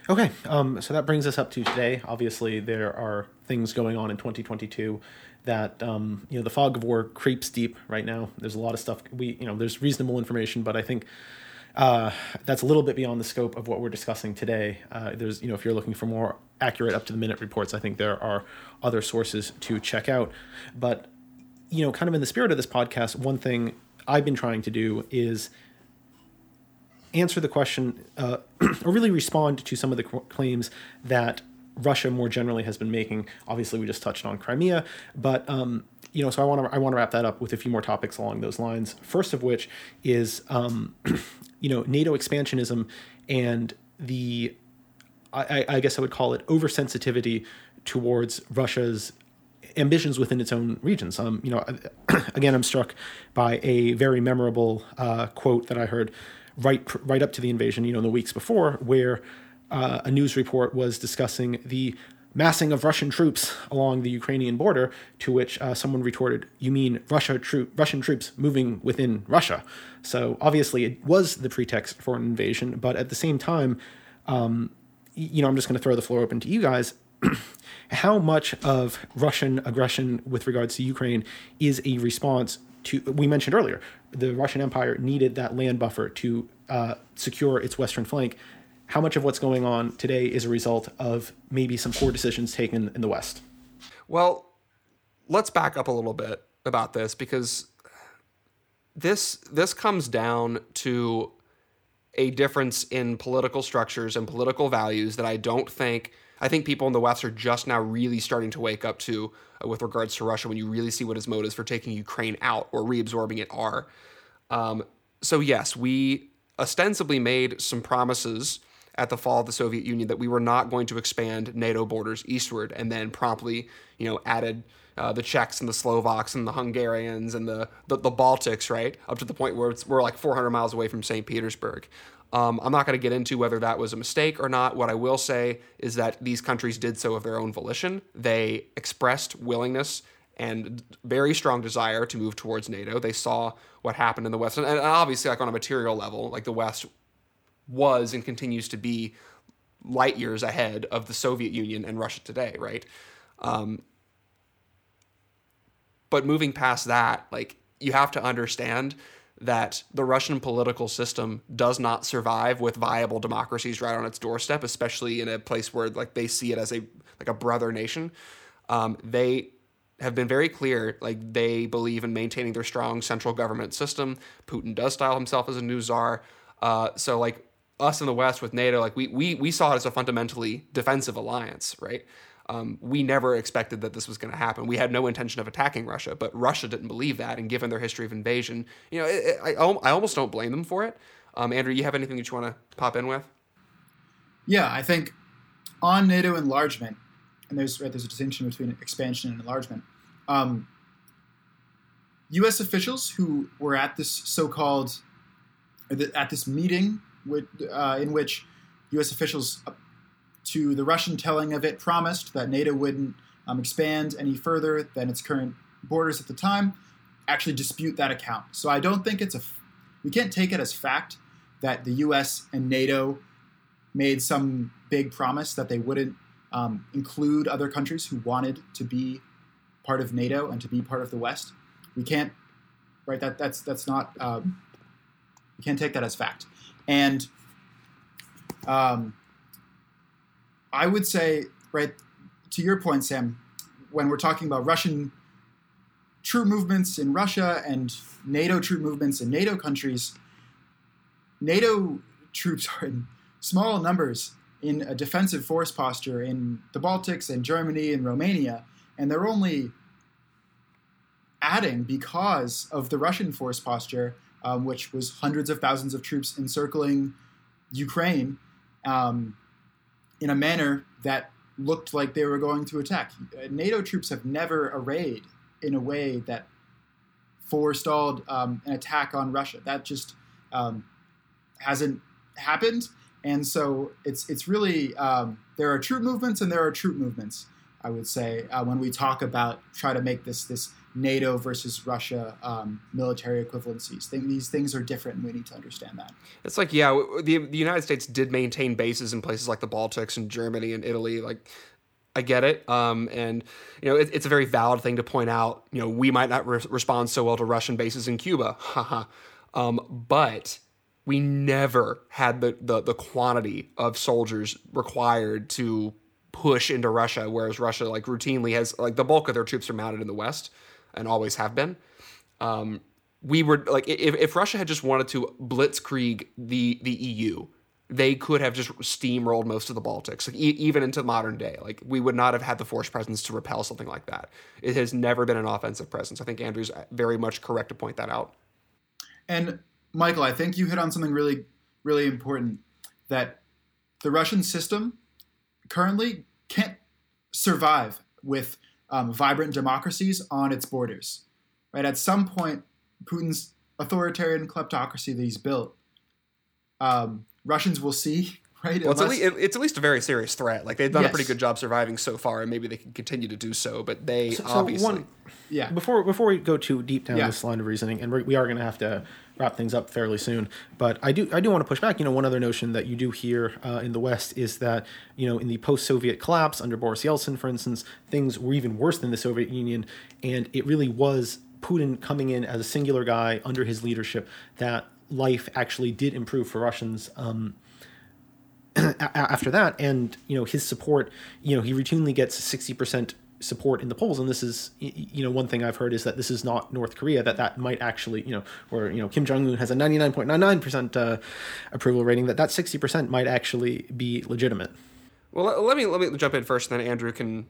Okay. Um, so that brings us up to today. Obviously, there are things going on in 2022 that um, you know the fog of war creeps deep right now. There's a lot of stuff. We you know there's reasonable information, but I think uh, that's a little bit beyond the scope of what we're discussing today. Uh, there's you know if you're looking for more accurate up to the minute reports, I think there are other sources to check out. But you know, kind of in the spirit of this podcast, one thing I've been trying to do is answer the question uh, or really respond to some of the claims that Russia more generally has been making. Obviously, we just touched on Crimea, but um, you know, so I want to I want to wrap that up with a few more topics along those lines. First of which is um, you know NATO expansionism and the I, I guess I would call it oversensitivity towards Russia's ambitions within its own regions. Um, you know, again, I'm struck by a very memorable uh, quote that I heard right right up to the invasion. You know, in the weeks before, where uh, a news report was discussing the massing of Russian troops along the Ukrainian border. To which uh, someone retorted, "You mean Russia troop Russian troops moving within Russia?" So obviously, it was the pretext for an invasion, but at the same time. Um, you know, I'm just going to throw the floor open to you guys. How much of Russian aggression with regards to Ukraine is a response to, we mentioned earlier, the Russian Empire needed that land buffer to uh, secure its western flank. How much of what's going on today is a result of maybe some poor decisions taken in the West? Well, let's back up a little bit about this because this this comes down to a difference in political structures and political values that I don't think I think people in the West are just now really starting to wake up to with regards to Russia when you really see what his motives for taking Ukraine out or reabsorbing it are. Um, so yes, we ostensibly made some promises at the fall of the Soviet Union that we were not going to expand NATO borders eastward, and then promptly, you know, added uh, the Czechs and the Slovaks and the Hungarians and the, the the Baltics, right, up to the point where it's, we're like 400 miles away from St. Petersburg. Um, I'm not going to get into whether that was a mistake or not. What I will say is that these countries did so of their own volition. They expressed willingness and very strong desire to move towards NATO. They saw what happened in the West, and, obviously, like on a material level, like the West was and continues to be light years ahead of the Soviet Union and Russia today, right? Um, but moving past that, like you have to understand that the Russian political system does not survive with viable democracies right on its doorstep, especially in a place where like they see it as a like a brother nation. Um, they have been very clear, like they believe in maintaining their strong central government system. Putin does style himself as a new czar. Uh, so like us in the West with NATO, like we we we saw it as a fundamentally defensive alliance, right? Um, we never expected that this was going to happen. We had no intention of attacking Russia, but Russia didn't believe that. And given their history of invasion, you know, it, it, I, I almost don't blame them for it. Um, Andrew, you have anything that you want to pop in with? Yeah, I think on NATO enlargement, and there's right, there's a distinction between expansion and enlargement. Um, U.S. officials who were at this so-called at this meeting with, uh, in which U.S. officials to the Russian telling of it promised that NATO wouldn't um, expand any further than its current borders at the time, actually dispute that account. So I don't think it's a, we can't take it as fact that the US and NATO made some big promise that they wouldn't um, include other countries who wanted to be part of NATO and to be part of the West. We can't, right? That that's that's not. Um, we can't take that as fact. And um, I would say, right, to your point, Sam, when we're talking about Russian troop movements in Russia and NATO troop movements in NATO countries, NATO troops are in small numbers in a defensive force posture in the Baltics and Germany and Romania, and they're only adding because of the Russian force posture, um, which was hundreds of thousands of troops encircling Ukraine. Um, in a manner that looked like they were going to attack. NATO troops have never arrayed in a way that forestalled um, an attack on Russia. That just um, hasn't happened, and so it's it's really um, there are troop movements and there are troop movements. I would say uh, when we talk about try to make this this NATO versus Russia um, military equivalencies. these things are different, and we need to understand that. It's like, yeah, the, the United States did maintain bases in places like the Baltics and Germany and Italy. Like, I get it. Um, and, you know, it, it's a very valid thing to point out. You know, we might not re- respond so well to Russian bases in Cuba. Haha. um, but we never had the, the, the quantity of soldiers required to push into Russia, whereas Russia, like, routinely has, like, the bulk of their troops are mounted in the West and always have been. Um, we were like, if, if Russia had just wanted to blitzkrieg the the EU, they could have just steamrolled most of the Baltics, like e- even into modern day. Like we would not have had the force presence to repel something like that. It has never been an offensive presence. I think Andrew's very much correct to point that out. And Michael, I think you hit on something really, really important that the Russian system currently can't survive with um, vibrant democracies on its borders. Right at some point, Putin's authoritarian kleptocracy that he's built, um, Russians will see. Right? Well, Unless, it's, at least, it's, at least, a very serious threat. Like they've done yes. a pretty good job surviving so far, and maybe they can continue to do so. But they so, obviously, so one, yeah. Before before we go too deep down yeah. this line of reasoning, and we are going to have to wrap things up fairly soon. But I do I do want to push back. You know, one other notion that you do hear uh, in the West is that you know in the post-Soviet collapse under Boris Yeltsin, for instance, things were even worse than the Soviet Union, and it really was Putin coming in as a singular guy under his leadership that life actually did improve for Russians. Um, after that, and you know his support, you know he routinely gets sixty percent support in the polls. And this is you know one thing i've heard is that this is not north korea that that might actually you know where you know kim jong-un has a 99.99% uh, approval rating that that 60% might actually be legitimate. Well let me let me jump in first and then andrew can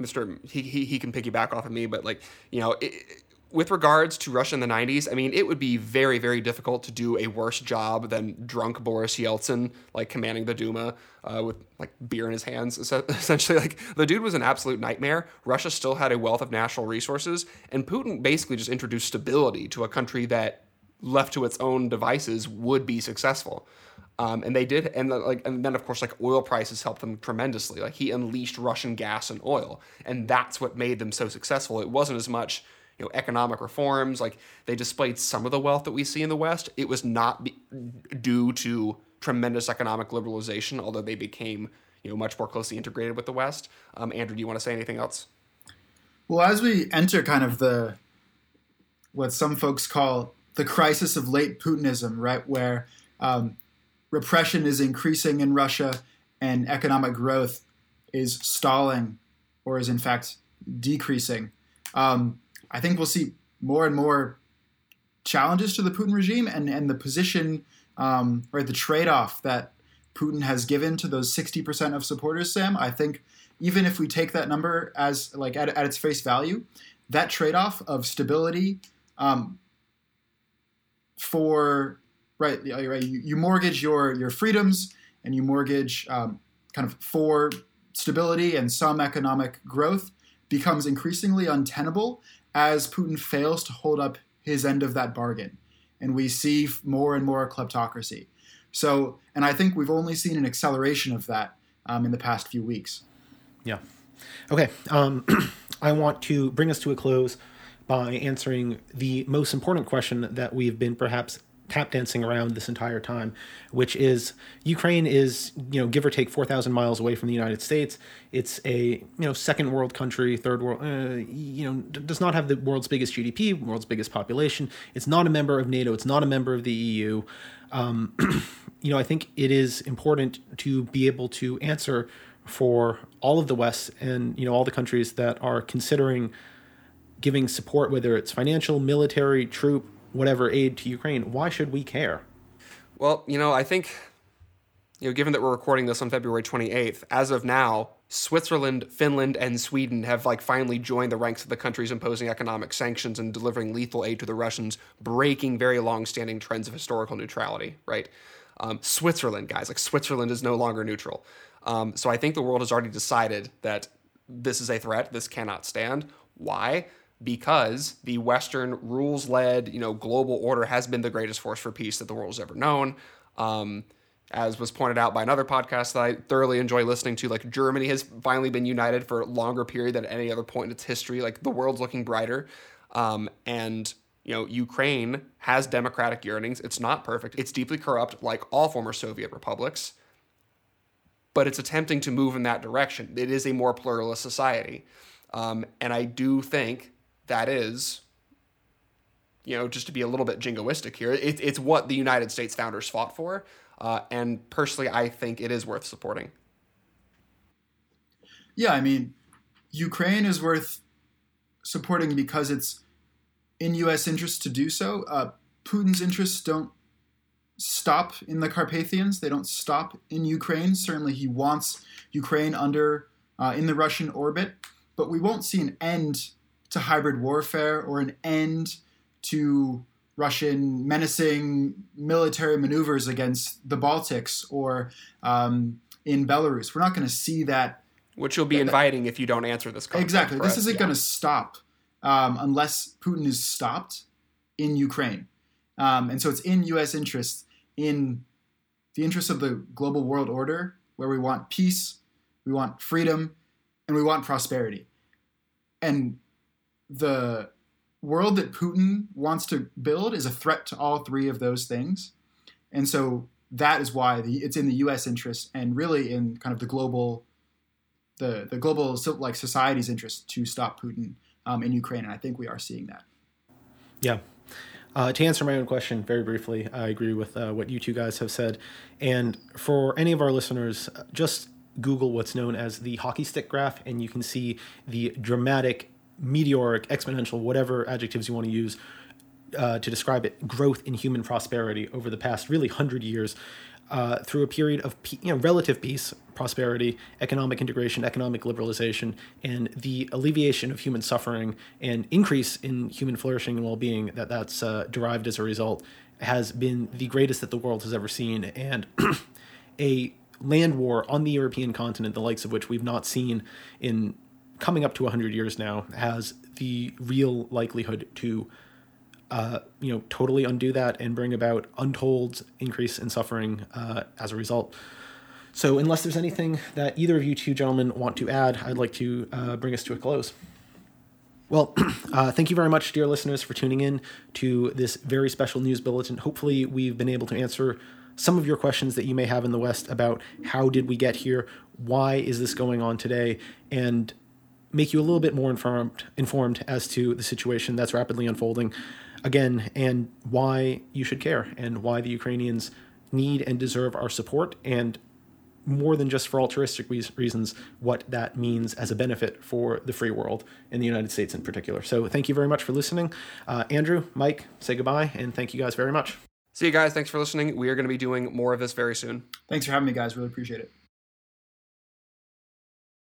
mr he, he, he can piggyback off of me but like you know it, with regards to Russia in the 90s, I mean, it would be very, very difficult to do a worse job than drunk Boris Yeltsin, like commanding the Duma uh, with like beer in his hands. Essentially, like the dude was an absolute nightmare. Russia still had a wealth of national resources, and Putin basically just introduced stability to a country that, left to its own devices, would be successful. Um, and they did, and the, like, and then of course, like oil prices helped them tremendously. Like he unleashed Russian gas and oil, and that's what made them so successful. It wasn't as much, you know, economic reforms. Like they displayed some of the wealth that we see in the West. It was not be, due to tremendous economic liberalization, although they became, you know, much more closely integrated with the West. Um, Andrew, do you want to say anything else? Well, as we enter kind of the what some folks call the crisis of late Putinism, right, where um, repression is increasing in Russia and economic growth is stalling or is in fact decreasing. Um, I think we'll see more and more challenges to the Putin regime and, and the position, um, right, the trade off that Putin has given to those 60% of supporters, Sam. I think even if we take that number as like at, at its face value, that trade off of stability um, for right, right you, you, mortgage your your freedoms and you mortgage um, kind of for stability and some economic growth becomes increasingly untenable as Putin fails to hold up his end of that bargain, and we see more and more kleptocracy. So, and I think we've only seen an acceleration of that um, in the past few weeks. Yeah. Okay. Um, I want to bring us to a close by answering the most important question that we've been perhaps tap dancing around this entire time, which is Ukraine is, you know, give or take 4,000 miles away from the United States. It's a, you know, second world country, third world, uh, you know, does not have the world's biggest GDP, world's biggest population. It's not a member of NATO. It's not a member of the EU. Um, you know, I think it is important to be able to answer for all of the West and, you know, all the countries that are considering giving support, whether it's financial, military, troop, whatever aid to Ukraine. Why should we care? Well, you know, I think, you know, given that we're recording this on February 28th, as of now, Switzerland, Finland, and Sweden have like finally joined the ranks of the countries imposing economic sanctions and delivering lethal aid to the Russians, breaking very long-standing trends of historical neutrality. Right? Um, Switzerland, guys, like Switzerland is no longer neutral. Um, so I think the world has already decided that this is a threat. This cannot stand. Why? Because the Western rules led, you know, global order has been the greatest force for peace that the world has ever known. Um, as was pointed out by another podcast that I thoroughly enjoy listening to, like Germany has finally been united for a longer period than any other point in its history. Like the world's looking brighter. Um, and you know, Ukraine has democratic yearnings. It's not perfect. It's deeply corrupt, like all former Soviet republics. But it's attempting to move in that direction. It is a more pluralist society. Um, and I do think that is, you know, just to be a little bit jingoistic here, it, it's what the United States founders fought for. Uh, and personally, I think it is worth supporting. Yeah, I mean, Ukraine is worth supporting because it's in U.S. interest to do so. Uh, Putin's interests don't stop in the Carpathians; they don't stop in Ukraine. Certainly, he wants Ukraine under uh, in the Russian orbit, but we won't see an end to hybrid warfare or an end to Russian menacing military maneuvers against the Baltics or um, in Belarus. We're not going to see that. Which you'll be that, inviting if you don't answer this question. Exactly. This isn't yeah. going to stop um, unless Putin is stopped in Ukraine. Um, and so it's in U.S. interest, in the interest of the global world order, where we want peace, we want freedom, and we want prosperity. And the world that Putin wants to build is a threat to all three of those things. And so that is why the, it's in the U.S. interest and really in kind of the global, the the global like society's interest to stop Putin um, in Ukraine, and I think we are seeing that. Yeah. Uh, to answer my own question very briefly, I agree with uh, what you two guys have said. And for any of our listeners, just Google what's known as the hockey stick graph, and you can see the dramatic meteoric, exponential, whatever adjectives you want to use uh, to describe it, growth in human prosperity over the past really hundred years. Uh, through a period of you know, relative peace, prosperity, economic integration, economic liberalization, and the alleviation of human suffering and increase in human flourishing and well-being that that's uh, derived as a result has been the greatest that the world has ever seen, and a land war on the European continent, the likes of which we've not seen in coming up to 100 years now has the real likelihood to uh, you know, totally undo that and bring about untold increase in suffering uh, as a result. So, unless there's anything that either of you two gentlemen want to add, I'd like to uh, bring us to a close. Well, uh, thank you very much, dear listeners, for tuning in to this very special news bulletin. Hopefully, we've been able to answer some of your questions that you may have in the West about how did we get here, why is this going on today, and make you a little bit more informed informed as to the situation that's rapidly unfolding again and why you should care and why the Ukrainians need and deserve our support and more than just for altruistic reasons, what that means as a benefit for the free world in the United States in particular. So, thank you very much for listening. Uh, Andrew, Mike, say goodbye, and thank you guys very much. See you guys. Thanks for listening. We are going to be doing more of this very soon. Thanks for having me, guys. Really appreciate it.